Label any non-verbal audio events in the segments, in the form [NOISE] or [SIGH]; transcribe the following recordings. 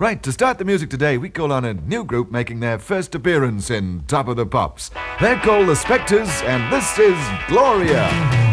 Right, to start the music today, we call on a new group making their first appearance in Top of the Pops. They're called the Spectres, and this is Gloria.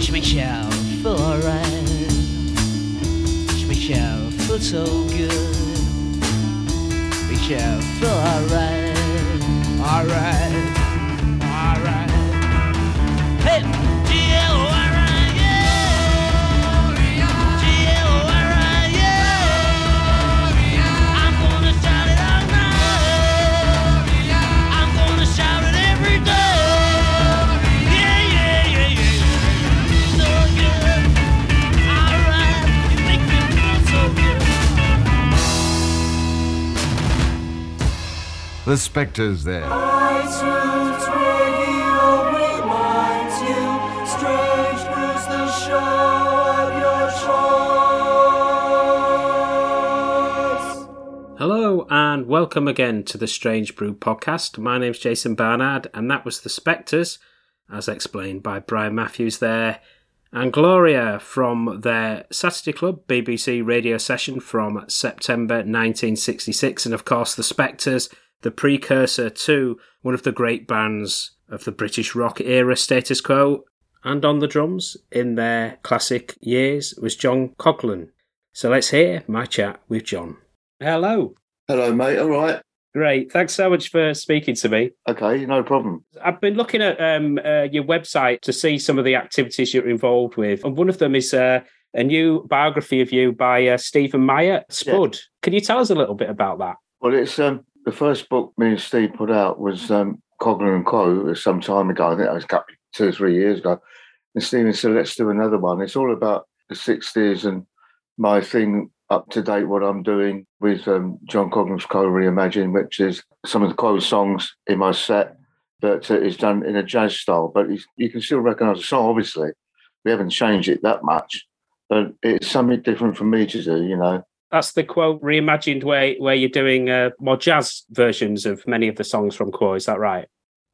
You feel alright. Makes feel so good. You feel alright. Alright. Alright. Hey! G-L-O-R-I, The Spectres there. iTunes Radio reminds you, Strange Brews the show of your choice. Hello and welcome again to the Strange Brew podcast. My name's Jason Barnard and that was The Spectres, as explained by Brian Matthews there, and Gloria from their Saturday Club BBC radio session from September 1966. And of course, The Spectres, the precursor to one of the great bands of the British rock era, Status Quo. And on the drums in their classic years was John Coghlan. So let's hear my chat with John. Hello. Hello, mate. All right. Great. Thanks so much for speaking to me. Okay, no problem. I've been looking at um, uh, your website to see some of the activities you're involved with, and one of them is uh, a new biography of you by uh, Stephen Meyer, Spud. Can you tell us a little bit about that? Well, it's um, the first book me and Steve put out was um, Coghlan and Co. some time ago. I think that was a couple, two or three years ago. And Stephen said, let's do another one. It's all about the 60s and my thing up to date, what I'm doing with um, John Coghlan's Co. Reimagine, which is some of the Quo songs in my set, but uh, it's done in a jazz style. But you can still recognise the song, obviously. We haven't changed it that much, but it's something different for me to do, you know. That's the quote reimagined way where you're doing uh, more jazz versions of many of the songs from Quo. Is that right?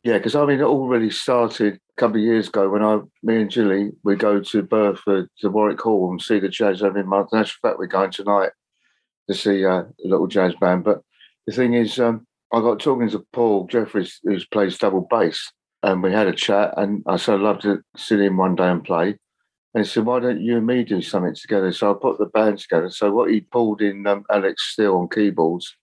Yeah, because I mean, it already started a couple of years ago when I, me and Julie, we go to Burford to Warwick Hall and see the jazz every month. And actual fact, we're going tonight to see uh, a little jazz band. But the thing is, um, I got talking to Paul Jeffries, who plays double bass, and we had a chat. And I said, I'd love to sit in one day and play. And he said, why don't you and me do something together? So I put the band together. So what he pulled in um, Alex Steele on keyboards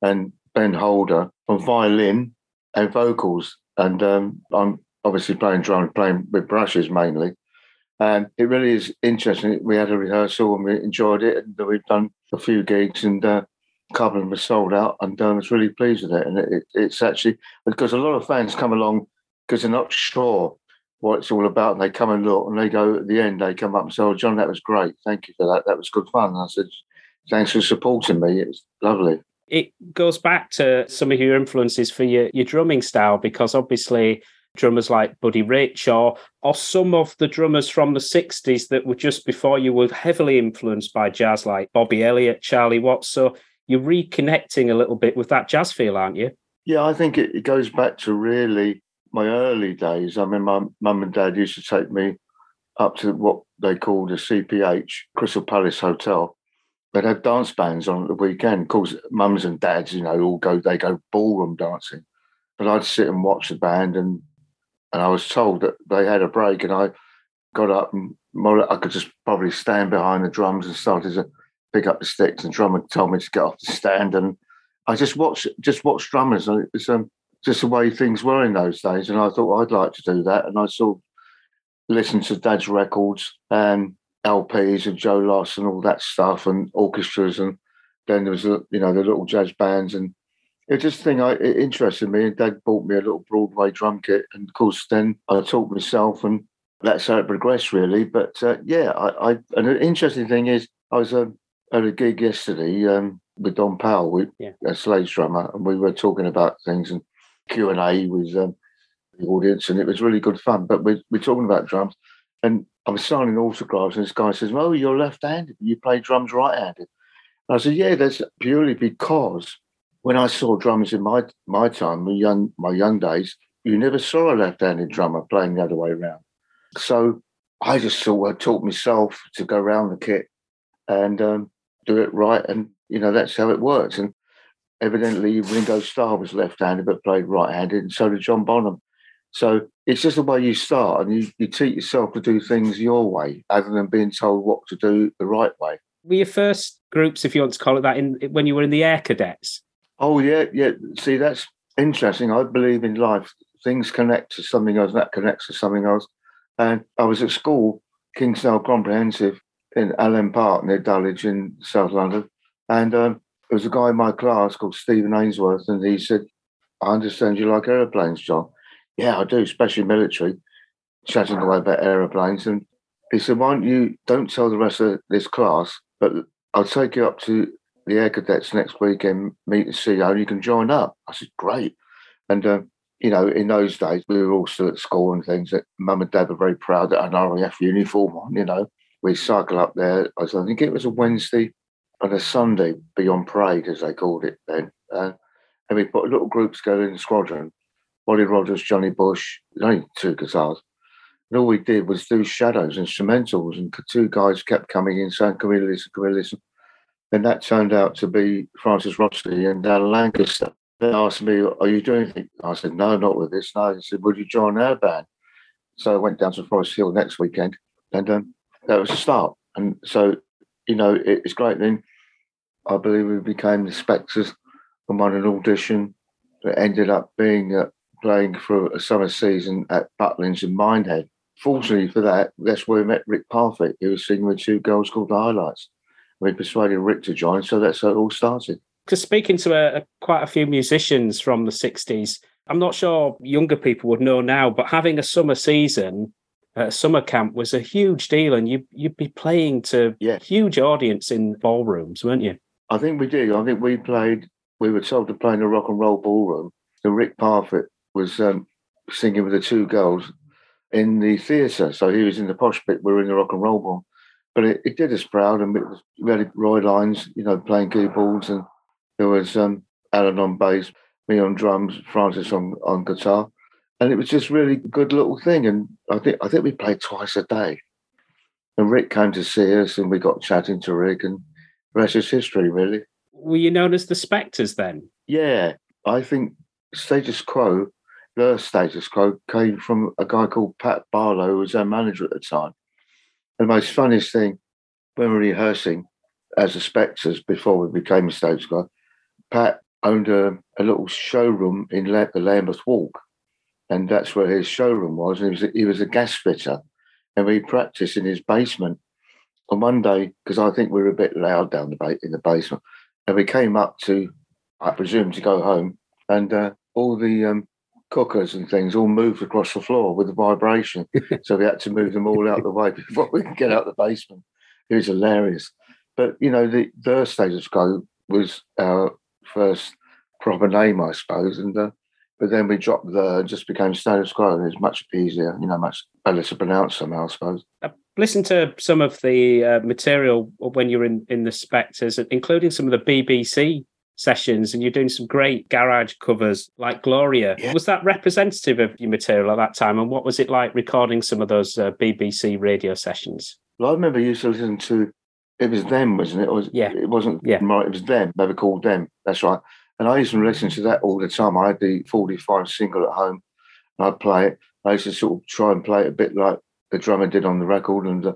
and Ben Holder on violin and vocals. And um, I'm obviously playing drums, playing with brushes mainly. And it really is interesting. We had a rehearsal and we enjoyed it. And we've done a few gigs. And uh, a couple of them were sold out, and I was really pleased with it. And it, it, it's actually because a lot of fans come along because they're not sure what it's all about, and they come and look, and they go at the end, they come up and say, "Oh, John, that was great. Thank you for that. That was good fun." And I said, "Thanks for supporting me. It was lovely." It goes back to some of your influences for your, your drumming style because obviously drummers like Buddy Rich or or some of the drummers from the 60s that were just before you were heavily influenced by jazz like Bobby Elliott, Charlie Watts. So you're reconnecting a little bit with that jazz feel, aren't you? Yeah, I think it, it goes back to really my early days. I mean, my mum and dad used to take me up to what they called a CPH, Crystal Palace Hotel. They'd have dance bands on at the weekend. Of course, mums and dads, you know, all go, they go ballroom dancing. But I'd sit and watch the band and and I was told that they had a break and I got up and I could just probably stand behind the drums and started to pick up the sticks and drummer told me to get off the stand and I just watched just watched drummers and it was um, just the way things were in those days and I thought I'd like to do that and I sort of listened to Dad's records and LPs and Joe Loss and all that stuff and orchestras and then there was you know the little jazz bands and it just thing I it interested me and Dad bought me a little Broadway drum kit and of course then I taught myself and that's how it progressed really but uh, yeah I, I and an interesting thing is I was um, at a gig yesterday um, with Don Powell with Yeah. a Slade's drummer and we were talking about things and Q and A with um, the audience and it was really good fun but we're, we're talking about drums and I was signing autographs, and this guy says, "Oh, you're left-handed. You play drums right-handed." And I said, "Yeah, that's purely because when I saw drums in my my time, my young my young days, you never saw a left-handed drummer playing the other way around. So I just sort of taught myself to go around the kit and um, do it right, and you know that's how it works. And evidently, Ringo Starr was left-handed but played right-handed, and so did John Bonham. So it's just the way you start, and you, you teach yourself to do things your way, other than being told what to do the right way. Were your first groups, if you want to call it that, in when you were in the Air Cadets? Oh yeah, yeah. See, that's interesting. I believe in life. Things connect to something else, and that connects to something else. And I was at school, Kingsdale Comprehensive in Alleyn Park near Dulwich in South London. And um, there was a guy in my class called Stephen Ainsworth, and he said, I understand you like aeroplanes, John. Yeah, I do, especially military, chatting away about aeroplanes. And he said, Why don't you don't tell the rest of this class, but I'll take you up to the air cadets next weekend, meet the CEO, and you can join up. I said, Great. And um, you know, in those days, we were all still at school and things. That mum and dad were very proud that an RAF uniform on. You know, we cycle up there. I think it was a Wednesday and a Sunday beyond parade, as they called it then. Uh, and we put little groups together in the squadron. Ollie Rogers, Johnny Bush, only two guitars. And all we did was do shadows, instrumentals, and two guys kept coming in saying, "Can we listen? Can we listen?" And that turned out to be Francis Rossi and Alan Lancaster. They asked me, Are you doing anything? I said, No, not with this. No. He said, Would you join our band? So I went down to Forest Hill next weekend and um, that was the start. And so, you know, it, it's great. Then I believe we became the Spectres and won an audition that ended up being uh, playing for a summer season at Butlins in Minehead. Fortunately for that, that's where we met Rick Parfitt, who was singing with two girls called The Highlights. We persuaded Rick to join, so that's how it all started. Because speaking to a, a, quite a few musicians from the 60s, I'm not sure younger people would know now, but having a summer season at a summer camp was a huge deal, and you, you'd be playing to Yeah. huge audience in ballrooms, weren't you? I think we did. I think we played. We were told to play in the rock and roll ballroom. And Rick Parfitt was um, singing with the two girls in the theatre. So he was in the posh bit. We were in the rock and roll ballroom. But it, it did us proud. And it was, had Roy Lynes, you know, playing keyboards, and there was um, Alan on bass, me on drums, Francis on, on guitar, and it was just really good little thing. And I think I think we played twice a day. And Rick came to see us, and we got chatting to Rick, and rest is history, really. Were you known as the Spectres then? Yeah, I think status quo, the status quo, came from a guy called Pat Barlow, who was our manager at the time. The most funniest thing, when we were rehearsing as the Spectres before we became a status quo, Pat owned a, a little showroom in La- the Lambeth Walk, and that's where his showroom was. And he was a, he was a gas fitter, and we practiced in his basement. And one day, because I think we were a bit loud down the ba- in the basement, and we came up to, I presume, to go home, and uh, all the um, cookers and things all moved across the floor with the vibration. [LAUGHS] so we had to move them all out the way before we could get out the basement. It was hilarious. But you know, the the status quo was our first proper name, I suppose, and uh, but then we dropped the and just became status quo, and it's much easier, you know, much better to pronounce somehow, I suppose. Listen to some of the uh, material when you're in, in the Spectres, including some of the BBC sessions, and you're doing some great garage covers like Gloria. Yeah. Was that representative of your material at that time? And what was it like recording some of those uh, BBC radio sessions? Well, I remember you used to listen to it was them, wasn't it? Or was, Yeah. It wasn't Yeah. it was them. They were called them. That's right. And I used to listen to that all the time. I had the 45 single at home and I'd play it. I used to sort of try and play it a bit like the drummer did on the record. And uh,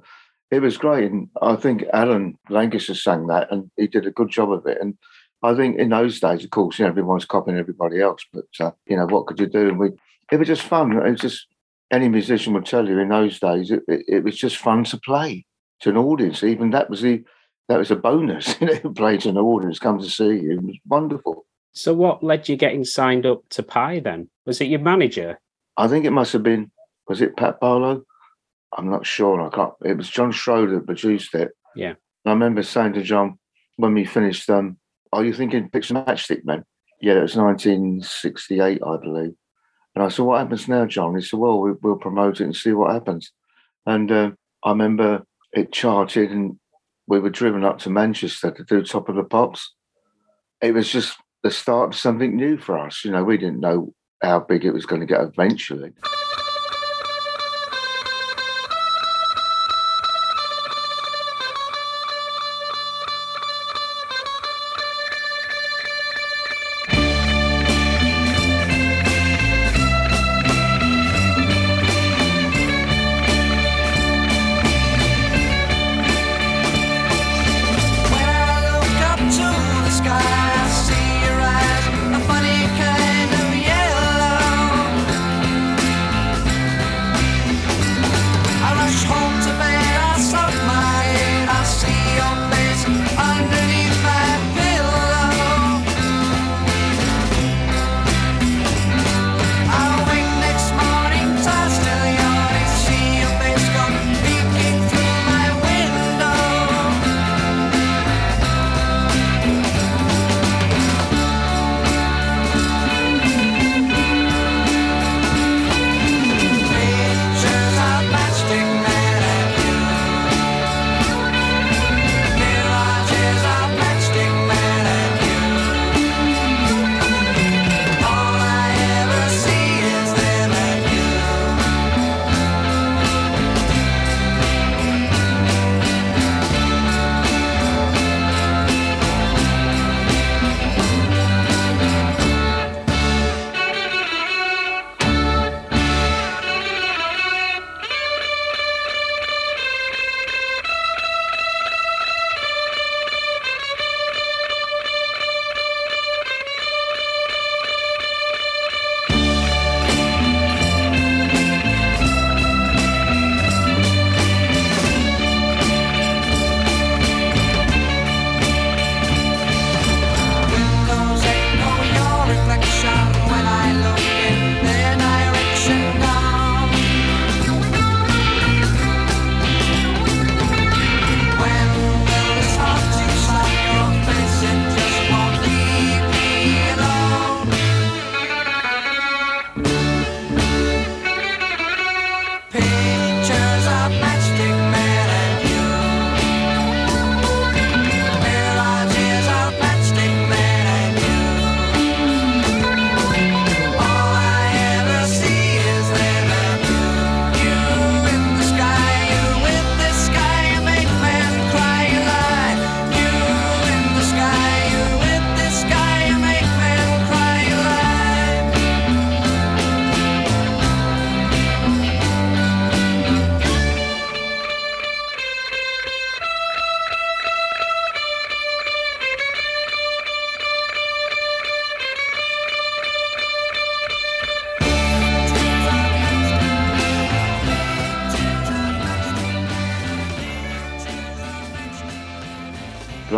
it was great. And I think Alan Lancaster sang that and he did a good job of it. And I think in those days, of course, you know, everyone's copying everybody else. But, uh, you know, what could you do? And we, it was just fun. It was just, any musician would tell you in those days, it, it, it was just fun to play to an audience. Even that was the that was a bonus. [LAUGHS] You know, play to an audience, come to see you. It was wonderful. So, what led you getting signed up to Pye then? Was it your manager? I think it must have been was it Pat Barlow? I'm not sure. I can't. It was John Schroeder produced it. Yeah. And I remember saying to John when we finished, um, "Are you thinking Picture Matchstick Man?" Yeah, it was 1968, I believe. And I said, "What happens now, John?" He said, "Well, we, we'll promote it and see what happens." And uh, I remember it charted, and we were driven up to Manchester to do Top of the Pops. It was just the start of something new for us. You know, we didn't know how big it was going to get eventually.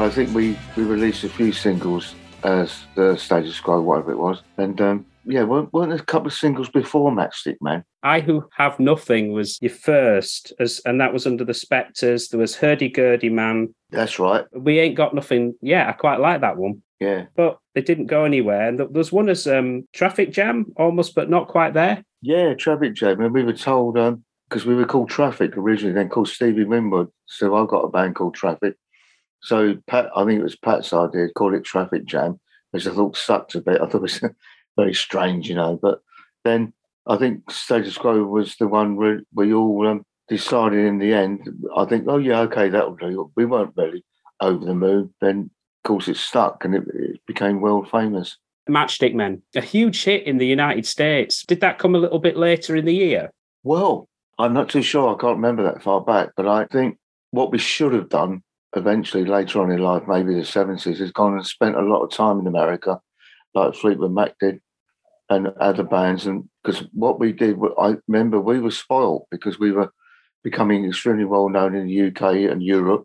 I think we, we released a few singles as the status quo, whatever it was. And um, yeah, weren't, weren't there a couple of singles before Matchstick Man? I Who Have Nothing was your first, as and that was under the Spectres. There was Hurdy Gurdy Man. That's right. We Ain't Got Nothing. Yeah, I quite like that one. Yeah. But they didn't go anywhere. And there was one as um, Traffic Jam, almost, but not quite there. Yeah, Traffic Jam. And we were told, because we were called Traffic originally, then called Stevie Winwood. So I've got a band called Traffic. So Pat, I think it was Pat's idea, called it Traffic Jam, which I thought sucked a bit. I thought it was [LAUGHS] very strange, you know. But then I think Status Quo was the one where we all um, decided in the end. I think, oh yeah, okay, that'll do. We weren't really over the moon. Then, of course, it stuck and it, it became world famous. Matchstick Men, a huge hit in the United States. Did that come a little bit later in the year? Well, I'm not too sure. I can't remember that far back, but I think what we should have done eventually later on in life, maybe the 70s, has gone and spent a lot of time in America, like Fleetwood Mac did and other bands. And because what we did, I remember we were spoiled because we were becoming extremely well known in the UK and Europe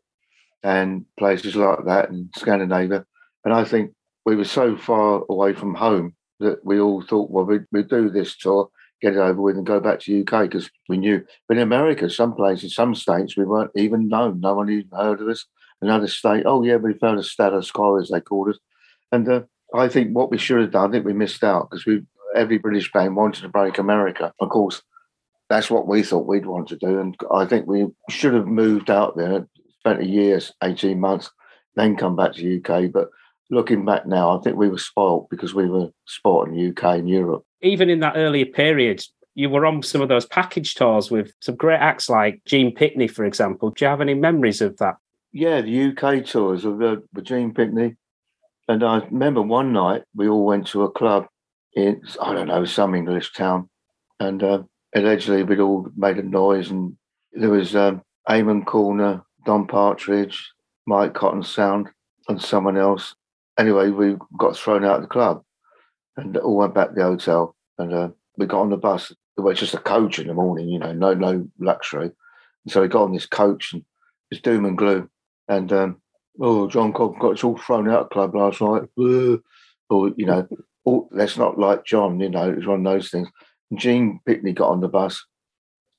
and places like that and Scandinavia. And I think we were so far away from home that we all thought, well, we'd, we'd do this tour, get it over with, and go back to UK because we knew. But in America, some places, some states, we weren't even known. No one even heard of us. Another state, oh yeah, we found a status quo as they called us. And uh, I think what we should have done, I think we missed out because we every British band wanted to break America. Of course, that's what we thought we'd want to do, and I think we should have moved out there, spent a year, eighteen months, then come back to the UK. But looking back now, I think we were spoilt because we were spotting UK and Europe. Even in that earlier period, you were on some of those package tours with some great acts like Gene Pitney, for example. Do you have any memories of that? Yeah, the UK tours of uh, with Gene Pitney. And I remember one night we all went to a club in, I don't know, some English town. And uh, allegedly we'd all made a noise. And there was um, Amen Corner, Don Partridge, Mike Cotton Sound, and someone else. Anyway, we got thrown out of the club and all went back to the hotel. And uh, we got on the bus. It was just a coach in the morning, you know, no no luxury. And so we got on this coach and it's doom and gloom. And um, oh, John Cobb got us all thrown out of the club last night. Ugh. Or, you know, oh, that's not like John, you know, it was one of those things. And Gene Pitney got on the bus.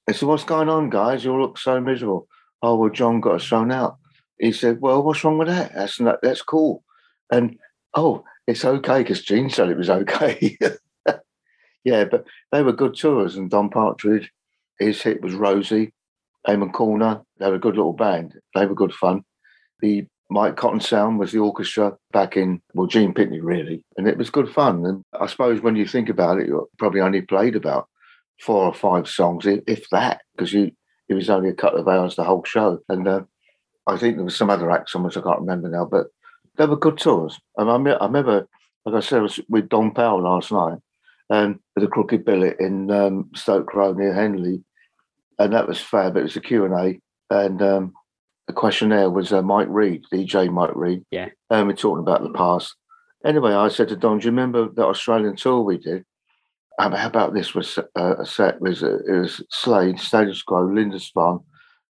I said, What's going on, guys? You all look so miserable. Oh, well, John got us thrown out. He said, Well, what's wrong with that? That's not, that's cool. And oh, it's okay because Gene said it was okay. [LAUGHS] yeah, but they were good tours. And Don Partridge, his hit was Rosie, Amen Corner. They were a good little band. They were good fun. The Mike Cotton Sound was the orchestra back in, well, Gene Pitney, really. And it was good fun. And I suppose when you think about it, you probably only played about four or five songs, if, that, because you it was only a couple of hours the whole show. And uh, I think there was some other acts on which I can't remember now, but they were good tours. And I, me- I remember, like I said, I was with Don Powell last night and with the Crooked Billet in um, Stoke Road near Henley. And that was fab. It was a Q&A. And um, the questionnaire was uh, Mike Read, DJ Mike Read. Yeah. And we're talking about the past. Anyway, I said to Don, do you remember the Australian tour we did? Um, how about this was uh, a set? It was, uh, it was Slade, Status Quo, Lindisfarne,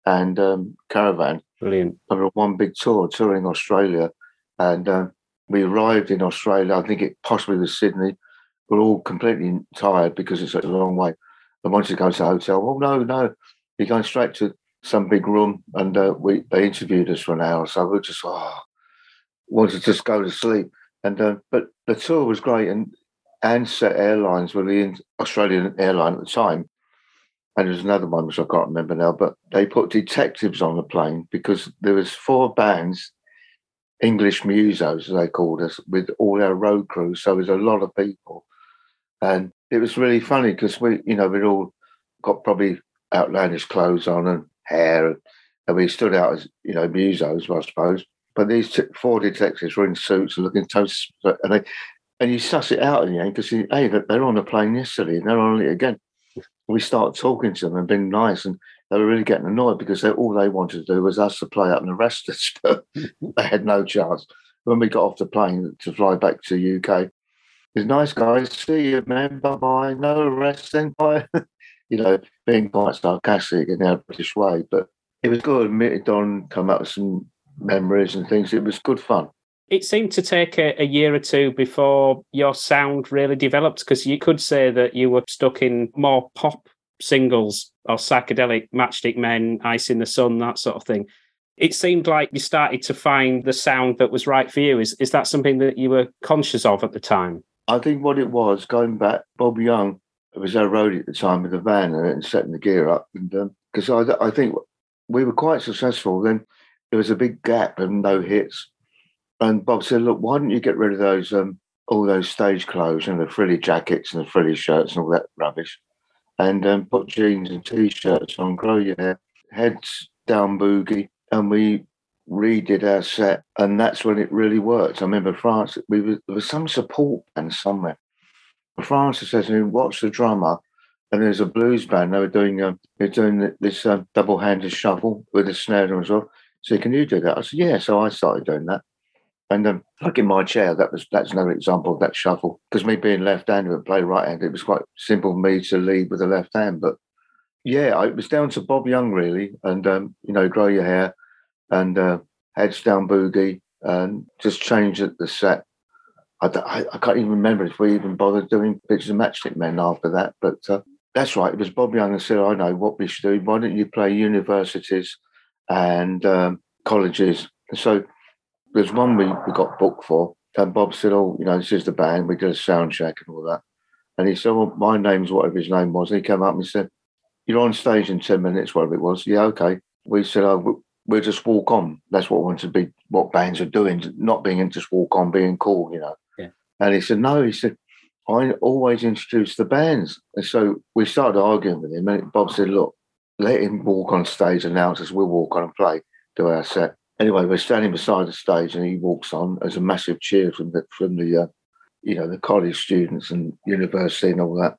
and um, Caravan Brilliant. a one big tour touring Australia. And um, we arrived in Australia, I think it possibly was Sydney. We're all completely tired because it's a long way. I wanted to go to the hotel. Oh, no, no. You're going straight to some big room. And uh, we they interviewed us for an hour. So we just, oh, wanted to just go to sleep. And uh, But the tour was great. And Ansett Airlines were the Australian airline at the time and there's another one which I can't remember now, but they put detectives on the plane because there was four bands, English musos as they called us, with all our road crews. So there's a lot of people, and it was really funny because we, you know, we'd all got probably outlandish clothes on and hair, and we stood out as you know musos, I suppose. But these four detectives were in suits and looking toast, and they, and you suss it out in the end because hey, they're on the plane yesterday and they're on it again we started talking to them and being nice, and they were really getting annoyed because they, all they wanted to do was us to play up and arrest us, [LAUGHS] but [LAUGHS] they had no chance. When we got off the plane to fly back to UK, it's nice guys, see you, man, bye bye, no arresting, bye. You know, being quite sarcastic in our British way, but it was good. Me and Don come up with some memories and things. It was good fun. It seemed to take a, a year or two before your sound really developed because you could say that you were stuck in more pop singles or psychedelic matchstick men, ice in the sun, that sort of thing. It seemed like you started to find the sound that was right for you. Is is that something that you were conscious of at the time? I think what it was, going back, Bob Young was our roadie at the time with the van and, and setting the gear up. And because I, I think we were quite successful, then there was a big gap and no hits. And Bob said, "Look, why don't you get rid of those um, all those stage clothes and the frilly jackets and the frilly shirts and all that rubbish, and um, put jeans and t-shirts on, grow your hair, heads down boogie." And we redid our set, and that's when it really worked. I remember France. We were, there was some support band somewhere. Francis said to me, "What's the drummer?" And there's a blues band. They were doing um, they're doing this um, double-handed shuffle with a snare drum as well. So can you do that? I said, yeah. So I started doing that. And um, like in my chair, that was that's another example of that shuffle. Because me being left-handed and play right-handed, it was quite simple for me to lead with the left hand. But yeah, it was down to Bob Young really, and um, you know, grow your hair and uh, heads down boogie, and just change the set. I, I, I can't even remember if we even bothered doing pictures of Matchstick Men after that. But uh, that's right, it was Bob Young and said, "I know what we should do. Why don't you play universities and um, colleges?" So there's one we, we got booked for, and Bob said, "Oh, you know, this is the band. We did a sound check and all that." And he said, "Well, my name's whatever his name was." And he came up and he said, "You're on stage in ten minutes, whatever it was." Yeah, okay. We said, "Oh, we- we'll just walk on." That's what we want to be. What bands are doing, not being in just walk on, being cool, you know. And he said, "No," he said. I always introduce the bands. And so we started arguing with him. And Bob said, Look, let him walk on stage, announce us, we'll walk on and play, do our set. Anyway, we're standing beside the stage and he walks on. There's a massive cheer from the, from the uh, you know, the college students and university and all that.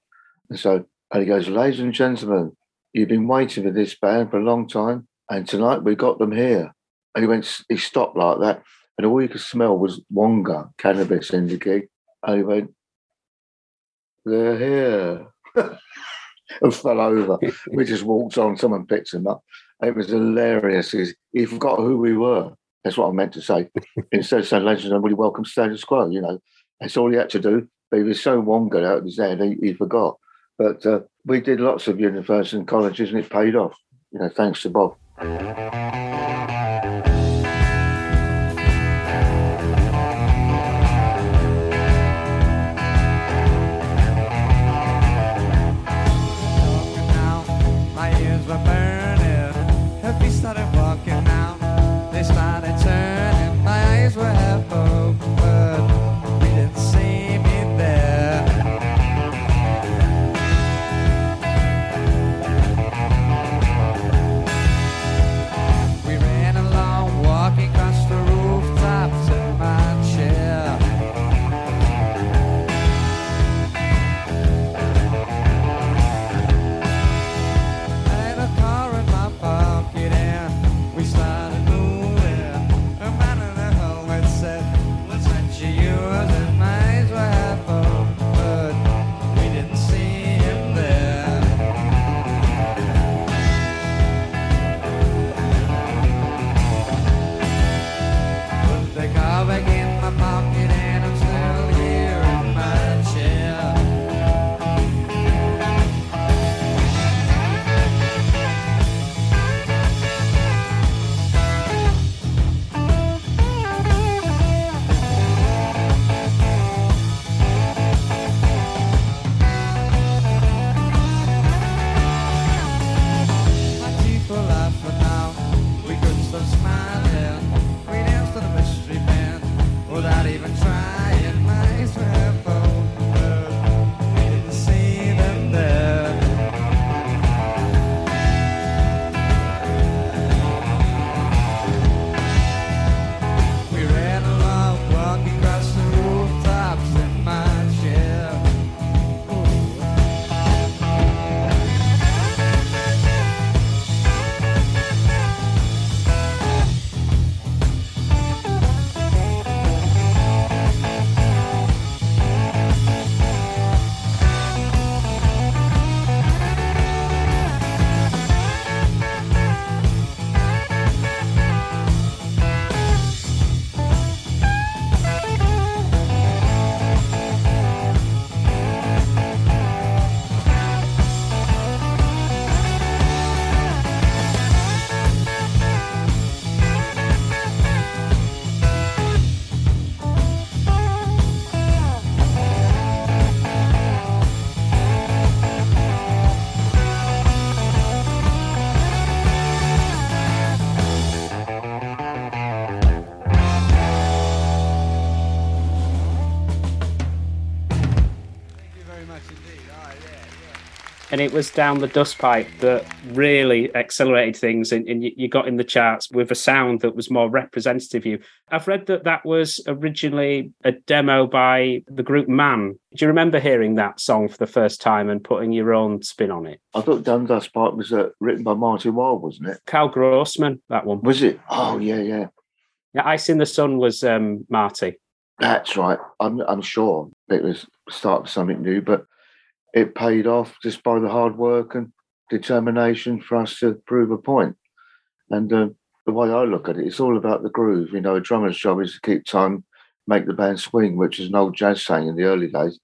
And so, and he goes, Ladies and gentlemen, you've been waiting for this band for a long time. And tonight we got them here. And he went, he stopped like that. And all you could smell was Wonga cannabis in the gig. And he went, they're here. [LAUGHS] and fell over. [LAUGHS] We just walked on, someone picked him up. It was hilarious. He, he forgot who we were. That's what I meant to say. [LAUGHS] Instead of saying, ladies and gentlemen, welcome to status quo, you know. That's all he had to do. But he was so wongered out of his head, he, he forgot. But uh, we did lots of universities and colleges and it paid off, you know, thanks to Bob. And it was down the dust pipe that really accelerated things, and, and you, you got in the charts with a sound that was more representative of you. I've read that that was originally a demo by the group Man. Do you remember hearing that song for the first time and putting your own spin on it? I thought Dundas Pipe was uh, written by Martin Wilde, wasn't it? Carl Grossman, that one. Was it? Oh, yeah, yeah. Yeah, Ice in the Sun was um, Marty. That's right. I'm, I'm sure it was start of something new, but it paid off just by the hard work and determination for us to prove a point. And uh, the way I look at it, it's all about the groove. You know, a drummer's job is to keep time, make the band swing, which is an old jazz saying in the early days.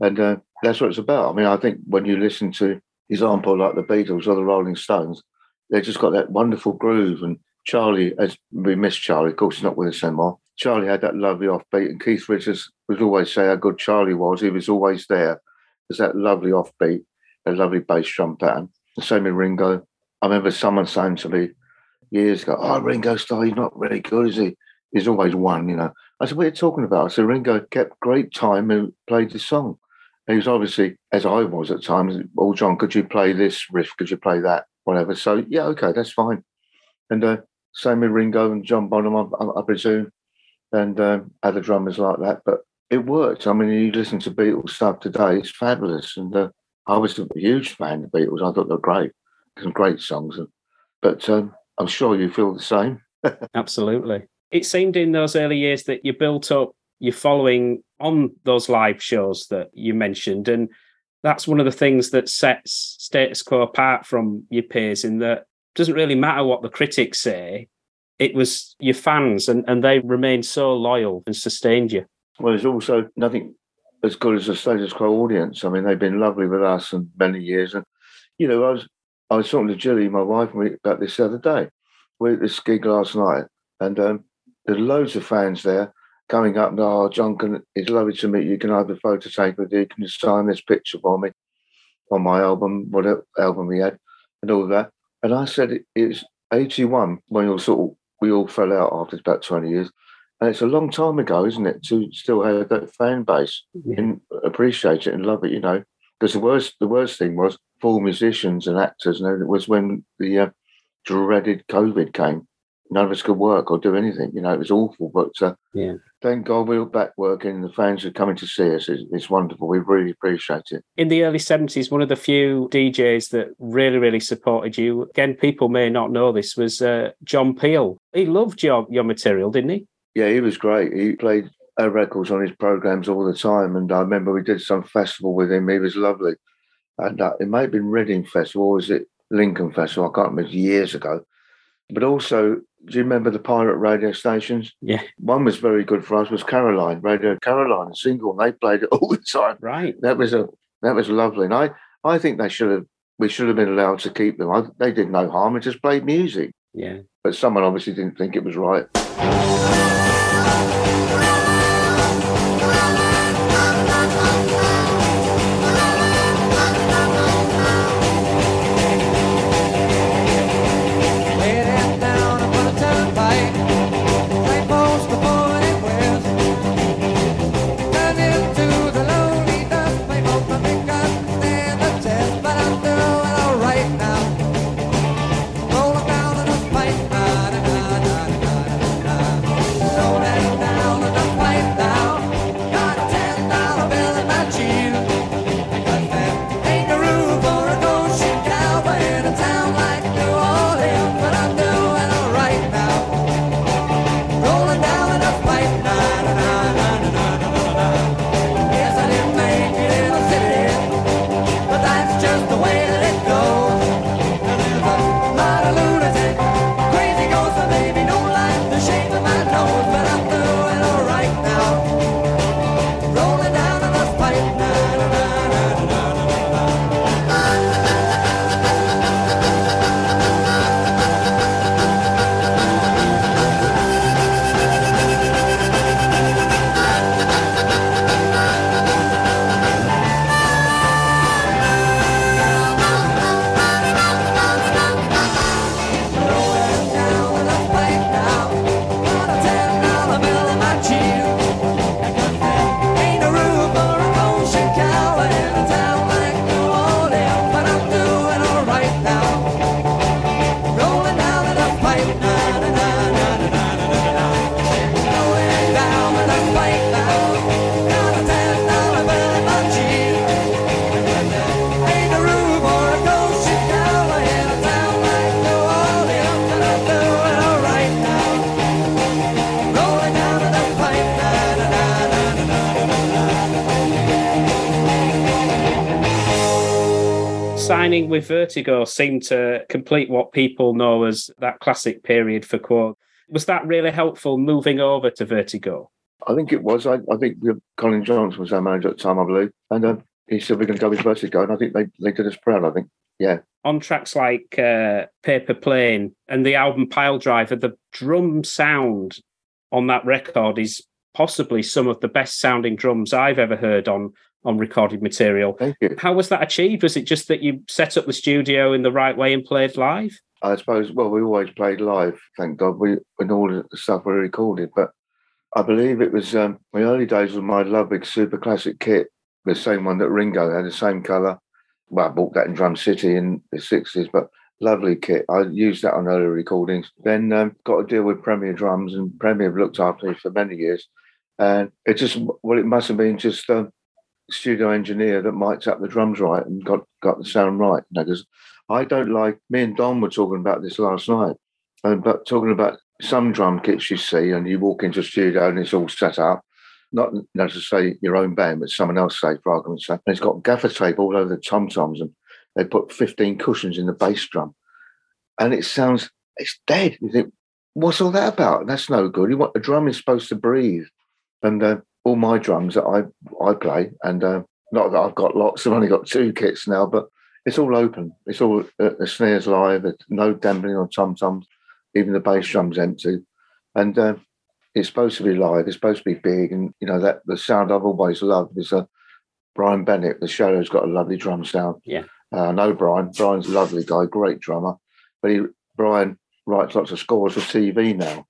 And uh, that's what it's about. I mean, I think when you listen to example like the Beatles or the Rolling Stones, they just got that wonderful groove. And Charlie, as we miss Charlie, of course, he's not with us anymore. Charlie had that lovely offbeat, and Keith Richards would always say how good Charlie was. He was always there. There's that lovely offbeat, a lovely bass drum pattern. The same with Ringo. I remember someone saying to me years ago, "Oh, Ringo Starr, he's not really good, is he? He's always one, you know." I said, "What are you talking about?" I said, "Ringo kept great time and played the song." And he was obviously, as I was at times, "Oh, John, could you play this riff? Could you play that? Whatever." So yeah, okay, that's fine. And uh, same with Ringo and John Bonham, I, I presume, and um, other drummers like that. But it worked. I mean, you listen to Beatles stuff today; it's fabulous. And uh, I was a huge fan of Beatles. I thought they were great, some great songs. But um, I'm sure you feel the same. [LAUGHS] Absolutely. It seemed in those early years that you built up your following on those live shows that you mentioned. And that's one of the things that sets status quo apart from your peers in that doesn't really matter what the critics say. It was your fans and, and they remained so loyal and sustained you. Well, there's also nothing as good as the status quo audience. I mean, they've been lovely with us and many years. And you know, I was I was talking to Julie, my wife, about this the other day. We were at this gig last night, and um, there's loads of fans there coming up and oh, John, can, it's lovely to meet you. Can I have a photo take with you? Can you sign this picture for me on my album, whatever album we had, and all that. And I said it, it's 81 when all sort of, we all fell out after about 20 years. And it's a long time ago, isn't it, to still have that fan base Yeah. and appreciate it and love it, you know. Because the worst, the worst thing was for musicians and actors, and it was when the uh, dreaded COVID came. None of us could work or do anything. You know, it was awful. But uh, Yeah. thank God we're back working, and the fans are coming to see us. It's, it's wonderful. We really appreciate it. In the early 70s, one of the few DJs that really, really supported you, again, people may not know this, was uh, John Peel. He loved your, your material, didn't he? Yeah, he was great. He played our records on his programs all the time, and I remember we did some festival with him. He was lovely, and uh, it may have been Reading Festival, or was it Lincoln Festival? I can't remember years ago. But also, do you remember the pirate radio stations? Yeah. One was very good for us. Was Caroline Radio Caroline, a single, and they played it [LAUGHS] all the time. Right. That was a that was lovely, and I I think they should have we should have been allowed to keep them. I, they did no harm. It just played music, Yeah. but someone obviously didn't think it was right. With Vertigo seemed to complete what people know as that classic period for Quo. Was that really helpful moving over to Vertigo? I think it was. I, I think Colin Johnson was our manager at the time, I believe. And uh, he said, we're going to go with Vertigo. And I think they, they did us proud, I think. Yeah. On tracks like uh, Paper Plane and the album Pile Driver, the drum sound on that record is possibly some of the best sounding drums I've ever heard on on recorded material. Thank you. How was that achieved? Was it just that you set up the studio in the right way and played live? I suppose, well, we always played live, thank God, we and all the stuff we recorded. But I believe it was um, my early days with my Ludwig super classic kit, the same one that Ringo had, the same colour. Well, I bought that in Drum City in the 60s, but lovely kit. I used that on early recordings. Then um, got to deal with Premier Drums, and Premier have looked after me for many years. And it just, well, it must have been just a studio engineer that mic'd up the drums right and got, got the sound right. You know, because I don't like, me and Don were talking about this last night, and but talking about some drum kits you see, and you walk into a studio and it's all set up. Not know, to say your own band, but someone else's say, for argument's sake. And it's got gaffer tape all over the tom toms, and they put 15 cushions in the bass drum. And it sounds, it's dead. You think, what's all that about? That's no good. You want, a drum is supposed to breathe. And uh, all my drums that I, I play, and uh, not that I've got lots, I've only got two kits now, but it's all open. It's all uh, the snares live, no dampening on tom toms, even the bass drum's empty. And uh, it's supposed to be live, it's supposed to be big. And, you know, that the sound I've always loved is a Brian Bennett, the Shadow's got a lovely drum sound. Yeah. Uh, I know Brian. Brian's a lovely guy, great drummer. But he, Brian writes lots of scores for TV now.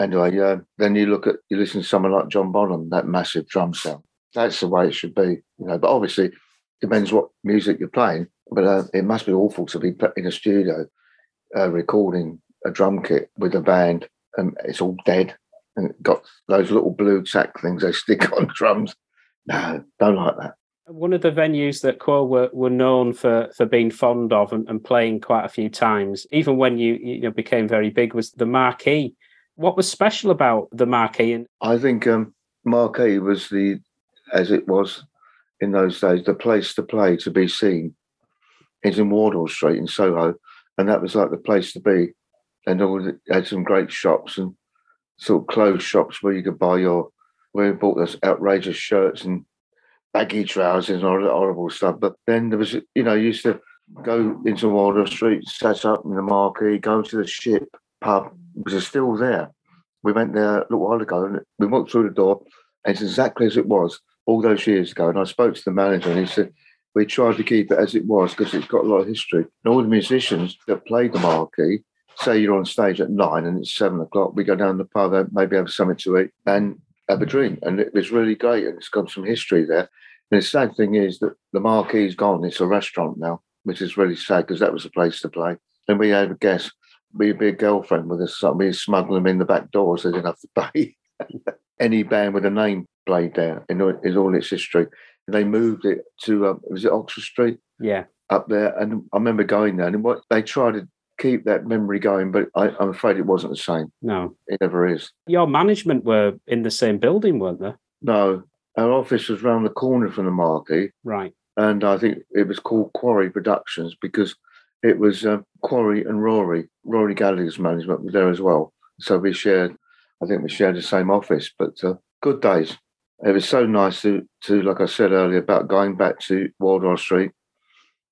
Anyway, uh, then you look at you listen to someone like John Bonham, that massive drum sound. That's the way it should be, you know. But obviously, depends what music you're playing. But uh, it must be awful to be in a studio uh, recording a drum kit with a band, and it's all dead, and it got those little blue tack things they stick [LAUGHS] on drums. No, don't like that. One of the venues that Quo were, were known for for being fond of and, and playing quite a few times, even when you you know became very big, was the Marquee. What was special about the Marquee? I think um, Marquee was the, as it was in those days, the place to play to be seen. It's in Wardour Street in Soho, and that was like the place to be. And all the, had some great shops and sort of clothes shops where you could buy your where you bought those outrageous shirts and baggy trousers and all that horrible stuff. But then there was, you know, you used to go into Wardour Street, set up in the marquee, go to the ship pub, is still there. We went there a little while ago and we walked through the door, and it's exactly as it was all those years ago. And I spoke to the manager and he said, we tried to keep it as it was because it's got a lot of history. And all the musicians that played the marquee, say you're on stage at nine and it's seven o'clock, we go down the pub, maybe have something to eat and have a drink. And it was really great. And it's got some history there. And the sad thing is that the marquee's gone. It's a restaurant now, which is really sad because that was a place to play. And we had a guest, we'd be a girlfriend with us. So we smuggle them in the back door so they didn't have to pay. [LAUGHS] Any band with a name played there in all, in all its history. And they moved it to, um, was it Oxford Street yeah, up there? And I remember going there and what they tried to keep that memory going, but I, I'm afraid it wasn't the same. no. It never is. Your management were in the same building, weren't they? No, our office was round the corner from the marquee. Right. and I think it was called Quarry Productions because it was um, Quarry and Rory. Rory Gallagher's management was there as well. So we shared, I think we shared the same office, but uh, good days. It was so nice to, to, like I said earlier, about going back to Wardour Street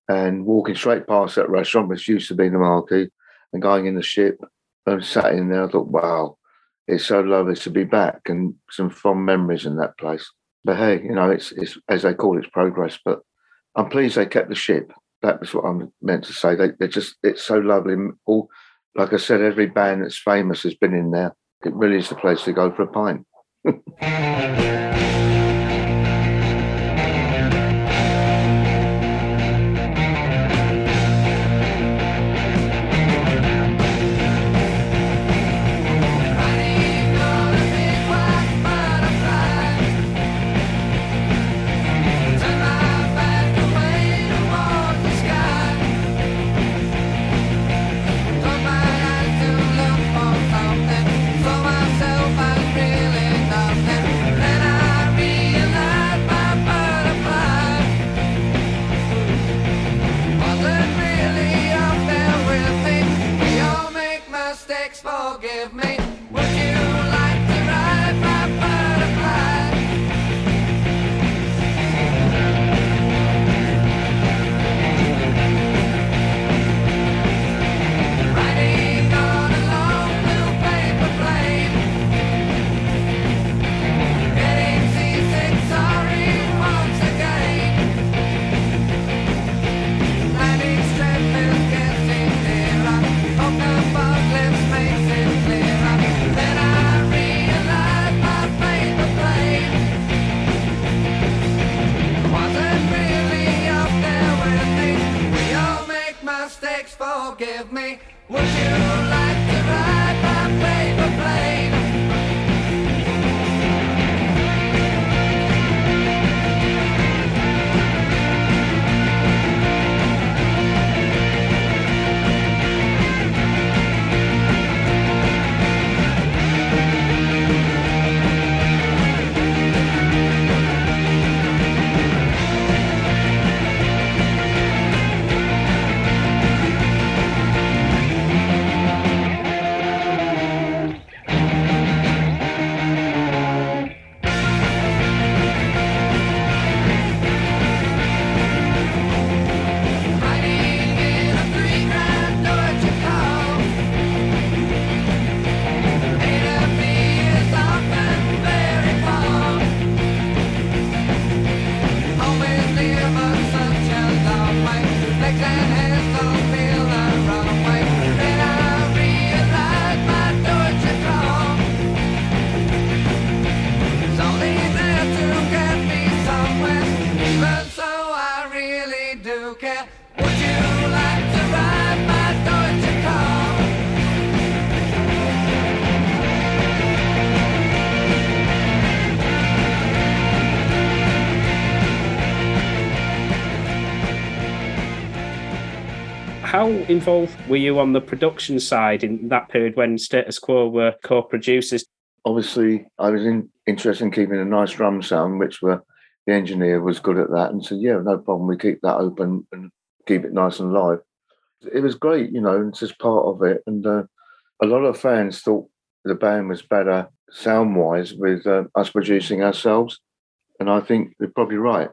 and walking straight past that restaurant, which used to be the marquee, and going in the ship and sat in there. I thought, wow, it's so lovely to be back and some fond memories in that place. But hey, you know, it's, it's as they call it, it's progress. But I'm pleased they kept the ship. That was what I'm meant to say. They, they're just, it's so lovely. All, like I said, every band that's famous has been in there. It really is the place to go for a pint. [LAUGHS] involved were you on the production side in that period when Status Quo were co-producers? Obviously, I was in, interested in keeping a nice drum sound, which were the engineer was good at that, and said, "Yeah, no problem. We keep that open and keep it nice and live." It was great, you know, it's just part of it. And uh, a lot of fans thought the band was better sound-wise with uh, us producing ourselves, and I think they're probably right.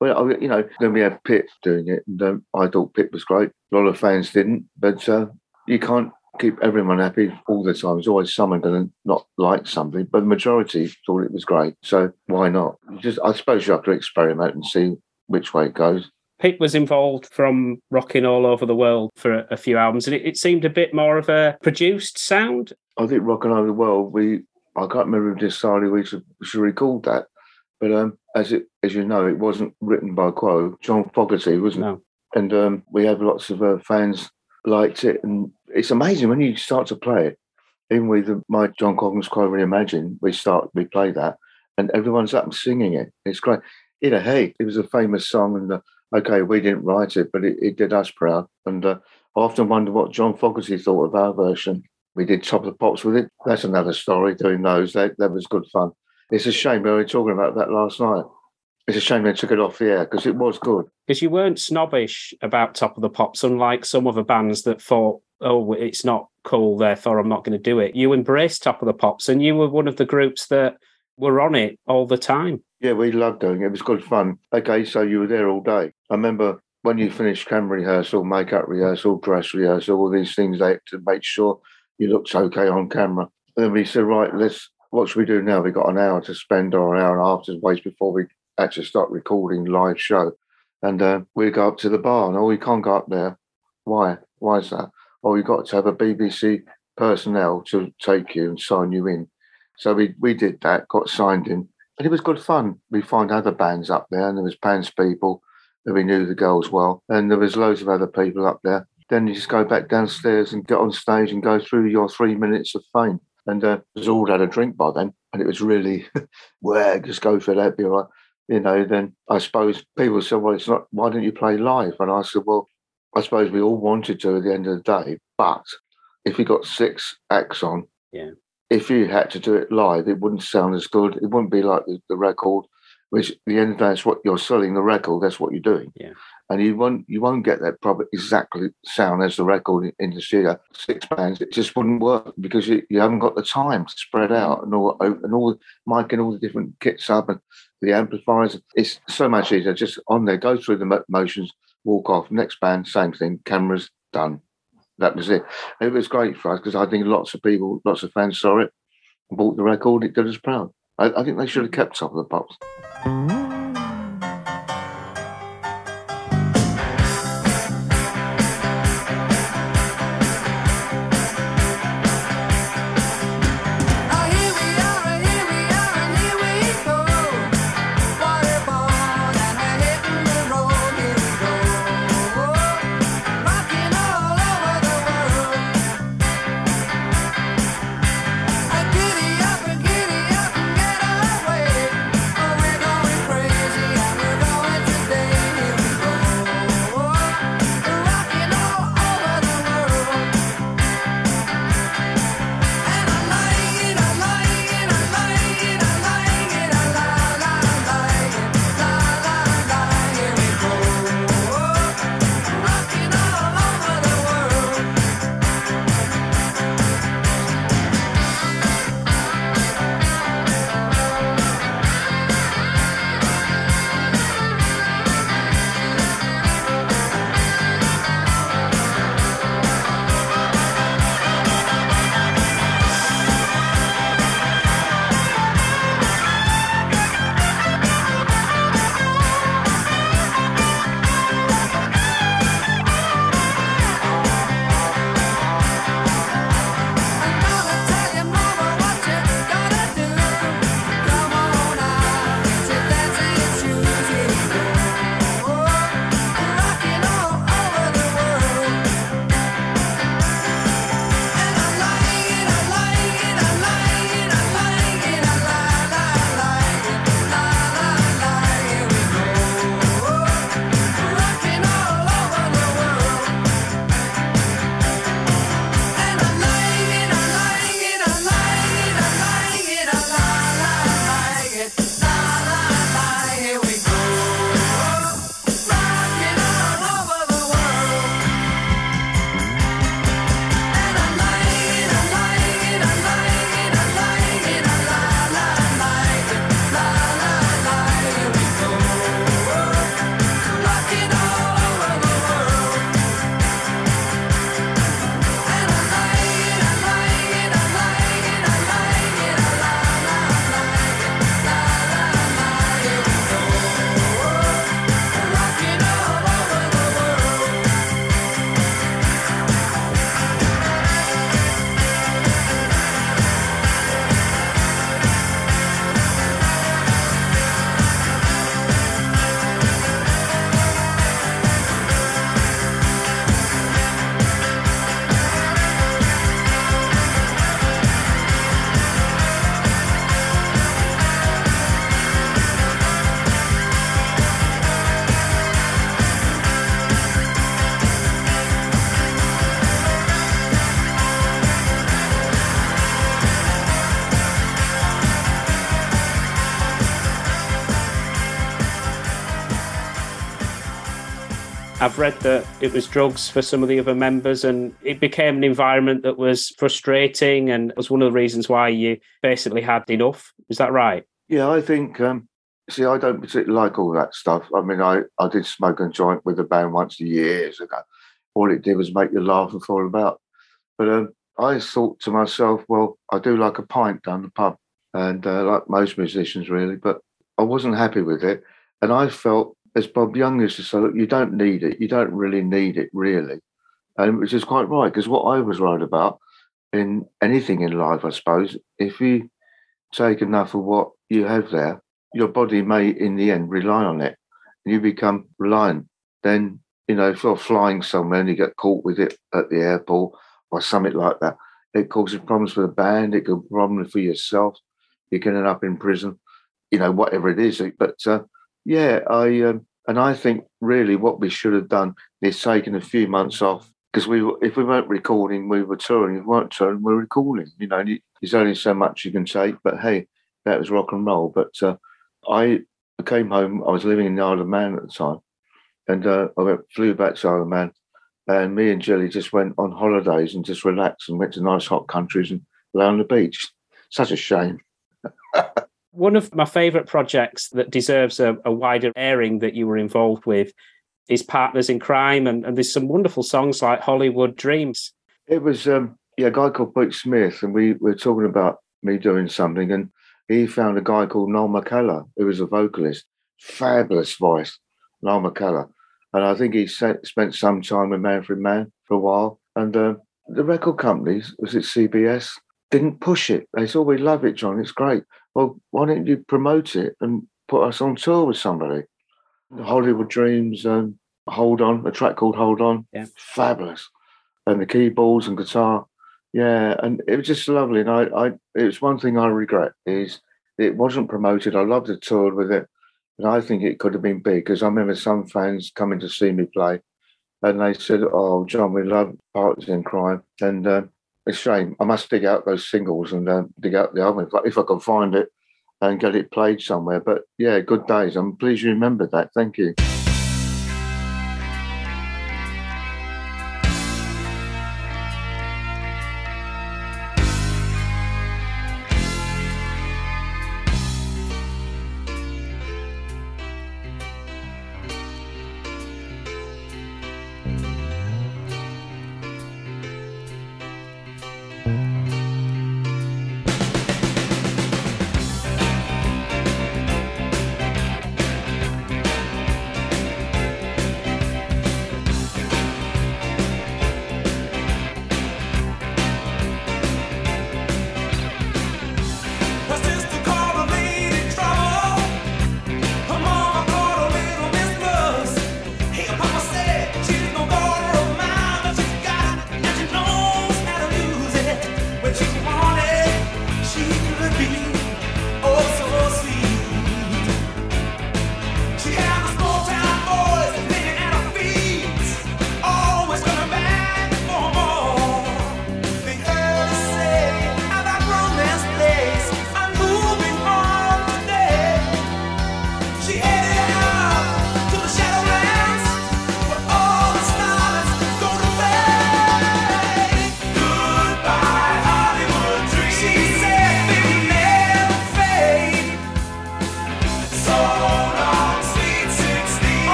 Well, I- you know, then we had Pip doing it, and um, I thought Pip was great. A lot of fans didn't, but uh, you can't keep everyone happy all the time. There's always someone going to not like something, but the majority thought it was great. So why not? Just, I suppose you have to experiment and see which way it goes. Pete was involved from rocking all over the world for a, few albums, and it, it seemed a bit more of a produced sound. I think Rockin' Over the World, we I can't remember if decided we should, we should record that. But um, as it as you know, it wasn't written by Quo. John Fogerty wasn't No. and um, we have lots of uh, fans liked it, and it's amazing when you start to play it. Even with the, my John Coghlan's Quo Reimagine, we start we play that, and everyone's up and singing it. It's great. You know, hey, it was a famous song, and uh, okay, we didn't write it, but it, it did us proud. And uh, I often wonder what John Fogerty thought of our version. We did Top of the Pops with it. That's another story. Doing those, that that was good fun. It's a shame we were talking about that last night. It's a shame they took it off the air because it was good. Because you weren't snobbish about Top of the Pops, unlike some other bands that thought, oh, it's not cool, therefore I'm not going to do it. You embraced Top of the Pops, and you were one of the groups that were on it all the time. Yeah, we loved doing it. It was good fun. Okay, so you were there all day. I remember when you finished camera rehearsal, makeup rehearsal, dress rehearsal, all these things they had to make sure you looked okay on camera. And then we said, right, let's what should we do now? We've got an hour to spend or an hour and a half to waste before we actually start recording live show. And uh, we go up to the bar, and oh, we can't go up there. Why? Why is that? Oh, you got to have a BBC personnel to take you and sign you in. So we we did that, got signed in, and it was good fun. We found other bands up there, and there was Pan's People that we knew the girls well, and there was loads of other people up there. Then you just go back downstairs and get on stage and go through your three minutes of fame. And uh, was all had a drink by then, and it was really, [LAUGHS] well, just go for that, be all right. You know, then I suppose people said, well, it's not, why don't you play live? And I said, well, I suppose we all wanted to at the end of the day, but if you got six acts on, Yeah. if you had to do it live, it wouldn't sound as good. It wouldn't be like the, the record, which at the end of the day, that's what you're selling the record. That's what you're doing. Yeah. And you won't you won't get that proper exactly sound as the record in, the studio. Six bands, it just wouldn't work because you, you haven't got the time to spread out and all and all the mic and all the different kits up and the amplifiers. It's so much easier. Just on there, go through the motions, walk off. Next band, same thing. Cameras done. That was it. It was great for us because I think lots of people, lots of fans saw it, bought the record. It did us proud. I, I think they should have kept Top of the Pops. I've read that it was drugs for some of the other members, and it became an environment that was frustrating and was one of the reasons why you basically had enough. Is that right? Yeah, I think. Um, see, I don't particularly like all that stuff. I mean, I, I did smoke a joint with a band once a year years ago. All it did was make you laugh and fall about. But um, I thought to myself, well, I do like a pint down the pub, and uh, like most musicians, really. But I wasn't happy with it, and I felt, as Bob Young used to say, you don't need it. You don't really need it, really, and which is quite right because what I was right about in anything in life, I suppose, if you take enough of what you have there, your body may, in the end, rely on it. And you become reliant. Then, you know, if you're flying somewhere and you get caught with it at the airport or something like that, it causes problems for the band. It causes problems for yourself. You can end up in prison, you know, whatever it is. But uh, yeah, I um, and I think really what we should have done is taken a few months off because we if we weren't recording, we were touring. If we weren't touring, we were recording. You know, there's only so much you can take. But hey, that was rock and roll. But uh, I came home. I was living in Isle of Man at the time, and uh, I went, flew back to Isle of Man. And me and Jelly just went on holidays and just relaxed and went to nice hot countries and lay on the beach. Such a shame. [LAUGHS] One of my favourite projects that deserves a, a wider airing that you were involved with is Partners in Crime, and, and there's some wonderful songs like Hollywood Dreams. It was um, yeah, a guy called Pete Smith, and we were talking about me doing something, and he found a guy called Noel McKellar, who was a vocalist, fabulous voice, Noel McKellar, and I think he se- spent some time with Manfred Mann for a while, and uh, the record companies, was it CBS, didn't push it. They said, "Oh, we love it, John. It's great." Well, why don't you promote it and put us on tour with somebody? Hollywood Dreams, um, Hold On, a track called Hold On, Yeah. fabulous, and the keyboards and guitar, yeah, and it was just lovely. And I, I, it was one thing I regret is it wasn't promoted. I loved the tour with it, and I think it could have been big because I remember some fans coming to see me play, and they said, "Oh, John, we love Partners in Crime," and uh, a shame. I must dig out those singles and uh, dig out the album if I, can find it and get it played somewhere. But yeah, good days. I'm pleased you remembered that. Thank you.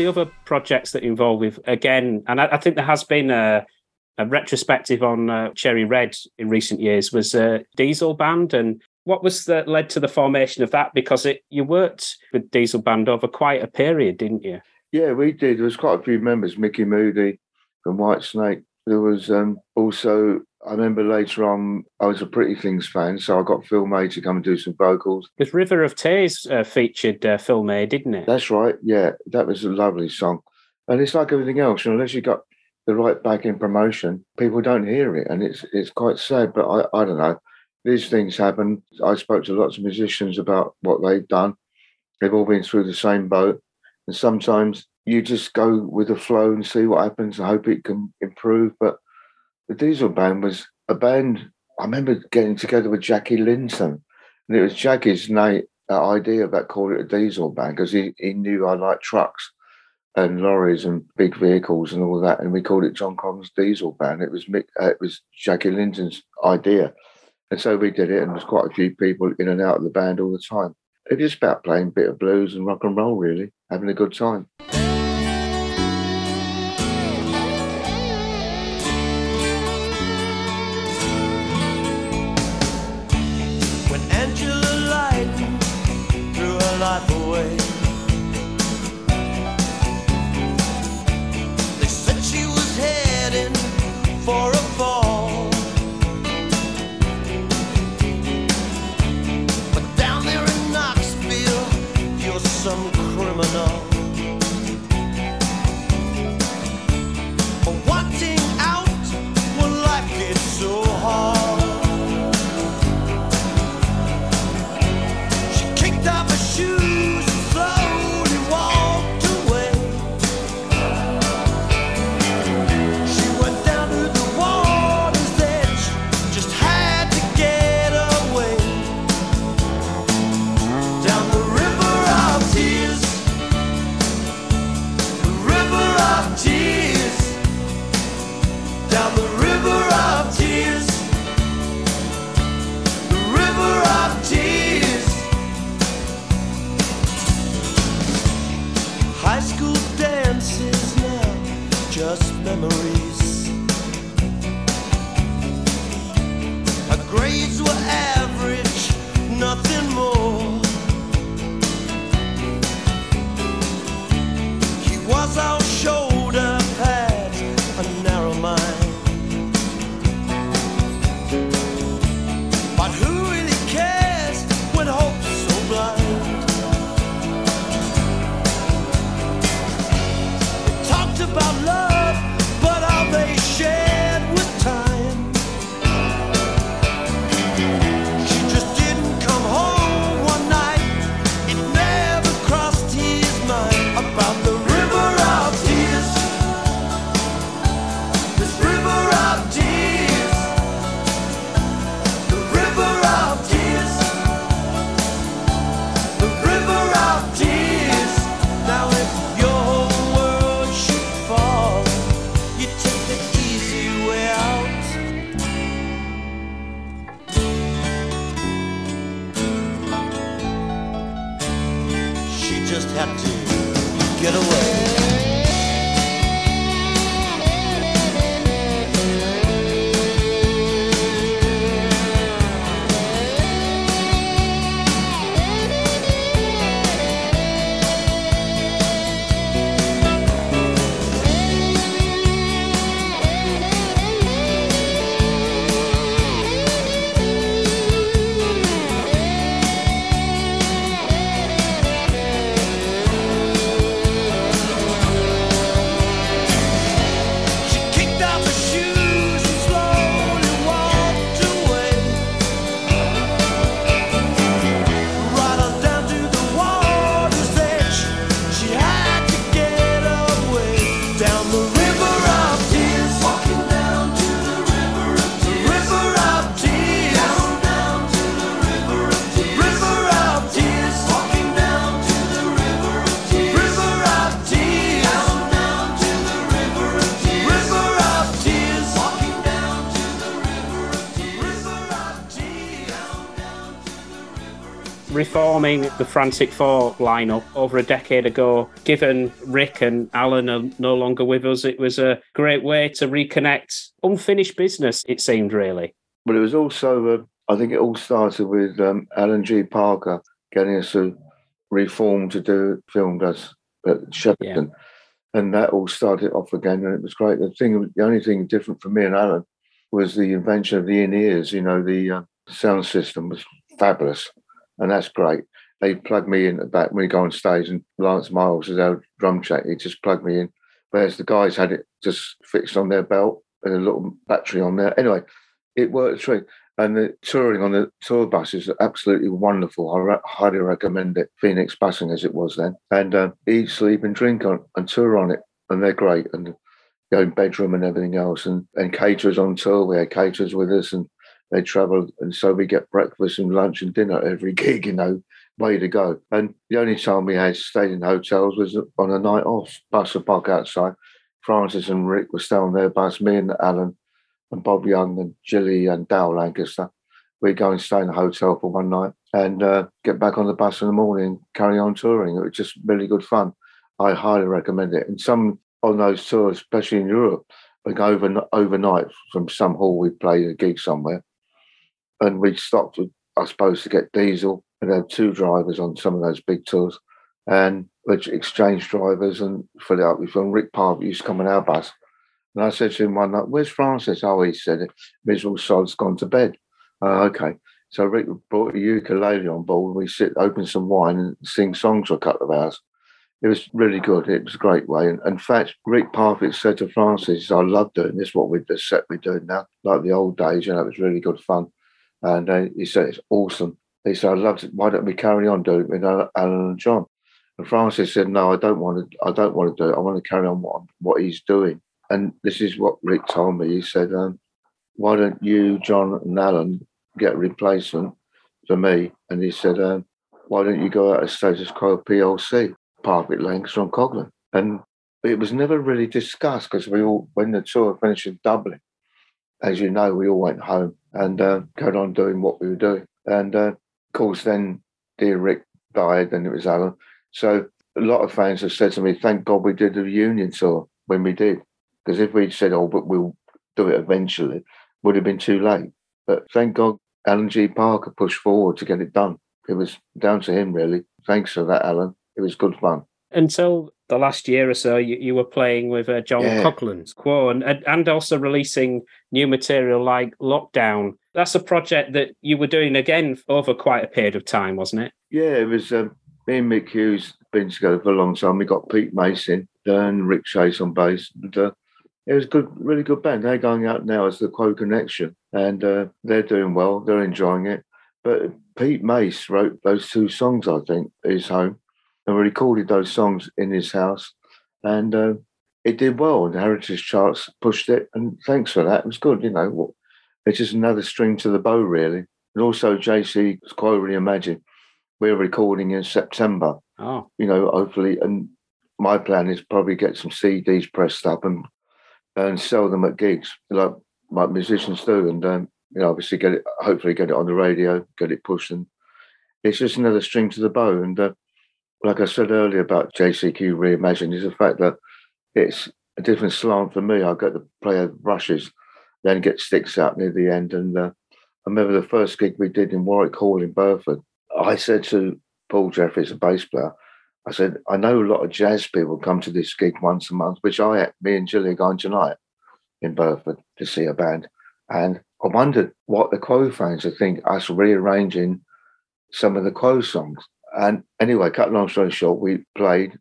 The other projects that involved with, again, and I, I think there has been a, a retrospective on uh, Cherry Red in recent years, was uh, Diesel Band. And what was that led to the formation of that? Because it you worked with Diesel Band over quite a period, didn't you? Yeah, we did. There was quite a few members. Micky Moody from Whitesnake. There was um, also, I remember later on, I was a Pretty Things fan, so I got Phil May to come and do some vocals. Because River of Tears uh, featured uh, Phil May, didn't it? That's right. Yeah, that was a lovely song. And it's like everything else, you know, unless you got the right back in promotion, people don't hear it. And it's it's quite sad, but I, I don't know. These things happen. I spoke to lots of musicians about what they've done. They've all been through the same boat. And sometimes you just go with the flow and see what happens and hope it can improve. But the Diesel Band was a band. I remember getting together with Jackie Lynton, and it was Jackie's na- uh, idea about calling it a diesel band because he, he knew I liked trucks and lorries and big vehicles and all that, and we called it John Coghlan's Diesel Band. It was uh, it was Jackie Lynton's idea, and so we did it, and there's quite a few people in and out of the band all the time. It was just about playing a bit of blues and rock and roll, really, having a good time. Some reforming the Frantic Four lineup over a decade ago, given Rick and Alan are no longer with us, it was a great way to reconnect unfinished business, it seemed really. But it was also, uh, I think it all started with um, Alan G. Parker getting us to reform to do film us at Shepperton. And that all started off again, and it was great. The thing, the only thing different for me and Alan was the invention of the in ears. You know, the uh, sound system was fabulous, and that's great. They plug me in at when we go on stage, and Lance Miles is our drum check. He just plugged me in, whereas the guys had it just fixed on their belt and a little battery on there. Anyway, it worked a treat. And the touring on the tour bus is absolutely wonderful. I re- highly recommend it. Phoenix busing as it was then, and uh, eat, sleep, and drink on and tour on it, and they're great. And go in bedroom and everything else, and and caterers on tour. We had caterers with us, and they travel and so we get breakfast and lunch and dinner every [LAUGHS] gig. You know, way to go. And the only time we had stayed in hotels was on a night off. Bus a park outside. Francis and Rick were staying on their bus. Me and Alan and Bob Young and Gilly and Dal Lancaster. We'd go and stay in a hotel for one night and uh, get back on the bus in the morning, carry on touring. It was just really good fun. I highly recommend it. And some on those tours, especially in Europe, we go over, overnight from some hall. We play a gig somewhere, and we stopped, I suppose, to get diesel. And had two drivers on some of those big tours, and which exchange drivers and fill it up with film. Rick Parfitt used to come on our bus, and I said to him one night, "Where's Francis?" Oh, he said, "Miserable sod's gone to bed." Oh, okay. So Rick brought a ukulele on board. and We sit, open some wine, and sing songs for a couple of hours. It was really good. It was a great way. And in fact, Rick Parfitt said to Francis, I love doing this, what we're set we're doing now, like the old days, you know, it was really good fun. And uh, he said, it's awesome. He said, I love it. Why don't we carry on doing it with Alan and John? And Francis said, No, I don't want to. I don't want to do it. I want to carry on what what he's doing. And this is what Rick told me. He said, um, Why don't you, John and Alan, get a replacement for me? And he said, um, Why don't you go out of status quo PLC? Parfitt Lancaster and Coghlan. And it was never really discussed because we all, when the tour finished in Dublin, as you know, we all went home and uh, carried on doing what we were doing. And uh, of course, then dear Rick died, and it was Alan. So a lot of fans have said to me, "Thank God we did the reunion tour when we did," because if we'd said, "Oh, but we'll do it eventually," would have been too late. But thank God Alan G. Parker pushed forward to get it done. It was down to him, really. Thanks for that, Alan. It was good fun. Until the last year or so, you, you were playing with uh, John Yeah. Coghlan's Quo and, and also releasing new material like Lockdown. That's a project that you were doing again over quite a period of time, wasn't it? Yeah, it was um, me and Mick Hughes been together for a long time. We got Pete Mason and Rick Chase on bass. And, uh, it was a good, really good band. They're going out now as the Quo Connection, and uh, they're doing well. They're enjoying it. But Pete Mace wrote those two songs, I think, his home, and we recorded those songs in his house, and uh, it did well. The Heritage Charts pushed it, and thanks for that. It was good, you know. It's just another string to the bow, really. And also, JC's Quo Reimagine, we're recording in September Oh, you know, hopefully. And my plan is probably get some CDs pressed up and and sell them at gigs, like like musicians do, and um, you know, obviously get it, hopefully get it on the radio, get it pushed, and it's just another string to the bow. And uh, like I said earlier about JCQ Reimagined, is the fact that it's a different slant for me. I get to play brushes, then get sticks out near the end. And uh, I remember the first gig we did in Warwick Hall in Burford. I said to Paul Jeffries, a bass player, I said, I know a lot of jazz people come to this gig once a month, which I, me and Julie are going tonight in Burford to see a band. And I wondered what the Quo fans would think us rearranging some of the Quo songs. And anyway, cut long story short, we played,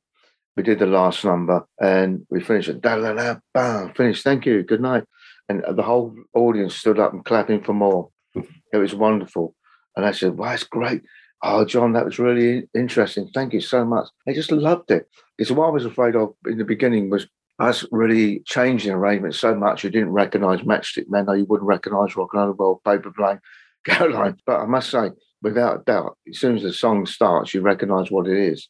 we did the last number and we finished it. Da da da bam, finished. Thank you. Good night. And the whole audience stood up and clapping for more. [LAUGHS] It was wonderful. And I said, Wow, it's great. Oh, John, that was really interesting. Thank you so much. I just loved it. Because what I was afraid of in the beginning was us really changing arrangements so much you didn't recognise Matchstick Men or you wouldn't recognise Rock and Roll Paper Plane, [LAUGHS] Caroline. But I must say, without a doubt, as soon as the song starts, you recognise what it is.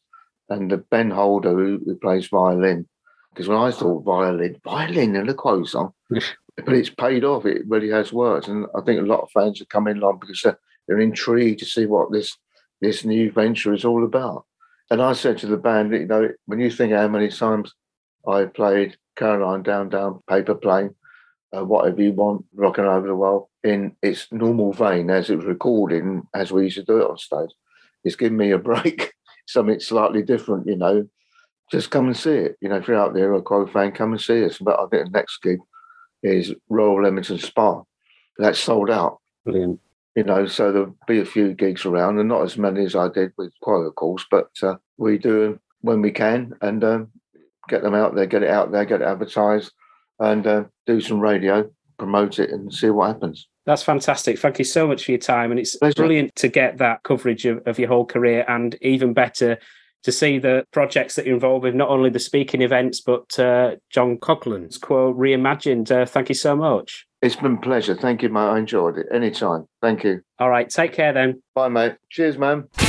And the Ben Holder, who, who plays violin, because when I thought violin, violin in a Quo song, [LAUGHS] but it's paid off. It really has worked. And I think a lot of fans are coming along because they're, they're intrigued to see what this this new venture is all about. And I said to the band, you know, when you think how many times I played Caroline Down Down Paper Plane, uh, whatever you want, rocking over the world in its normal vein as it was recorded and as we used to do it on stage, it's given me a break, [LAUGHS] something slightly different, you know. Just come and see it. You know, if you're out there a Quo fan, come and see us. But I think the next gig is Royal Leamington Spa. That's sold out Brilliant. you know, so there'll be a few gigs around, and not as many as I did with Quo, of course, but uh, we do them when we can and um, get them out there, get it out there, get it advertised, and uh, do some radio, promote it, and see what happens. That's fantastic. Thank you so much for your time. And it's Pleasure. brilliant to get that coverage of, of your whole career and even better to see the projects that you're involved with, not only the speaking events, but uh, John Coghlan's Quo Reimagined. Uh, thank you so much. It's been a pleasure. Thank you, mate. I enjoyed it. Anytime. Thank you. All right, take care then. Bye, mate. Cheers, man.